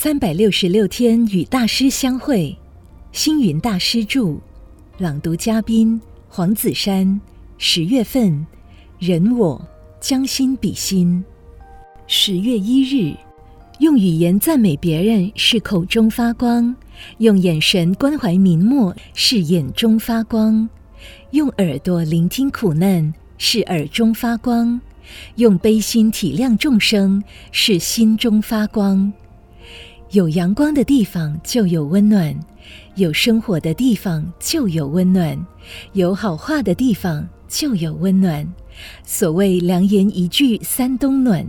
三百六十六天与大师相会，星云大师著，朗读嘉宾黄子珊。十月份，人我将心比心。十月一日，用语言赞美别人是口中发光，用眼神关怀明末是眼中发光，用耳朵聆听苦难是耳中发光，用悲心体谅众生是心中发光。有阳光的地方就有温暖，有生火的地方就有温暖，有好话的地方就有温暖。所谓良言一句三冬暖，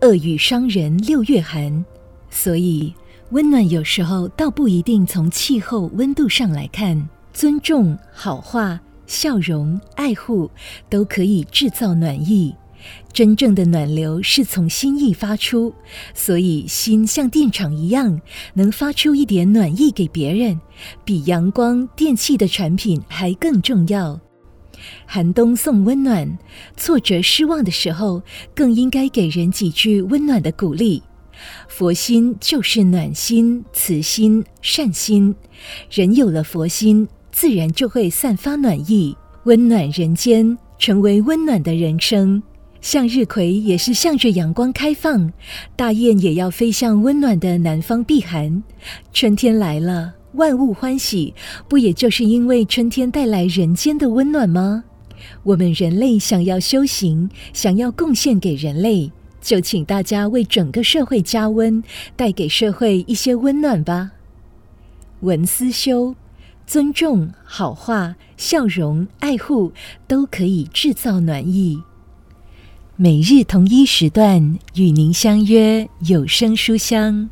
恶语伤人六月寒。所以温暖有时候倒不一定从气候温度上来看，尊重、好话、笑容、爱护都可以制造暖意。真正的暖流是从心意发出，所以心像电厂一样，能发出一点暖意给别人，比阳光、电器的产品还更重要。寒冬送温暖，挫折失望的时候，更应该给人几句温暖的鼓励。佛心就是暖心、慈心、善心，人有了佛心，自然就会散发暖意，温暖人间，成为温暖的人生。向日葵也是向着阳光开放，大雁也要飞向温暖的南方避寒。春天来了，万物欢喜，不也就是因为春天带来人间的温暖吗？我们人类想要修行，想要贡献给人类，就请大家为整个社会加温，带给社会一些温暖吧。文思修，尊重、好话、笑容、爱护，都可以制造暖意。每日同一时段与您相约有声书香。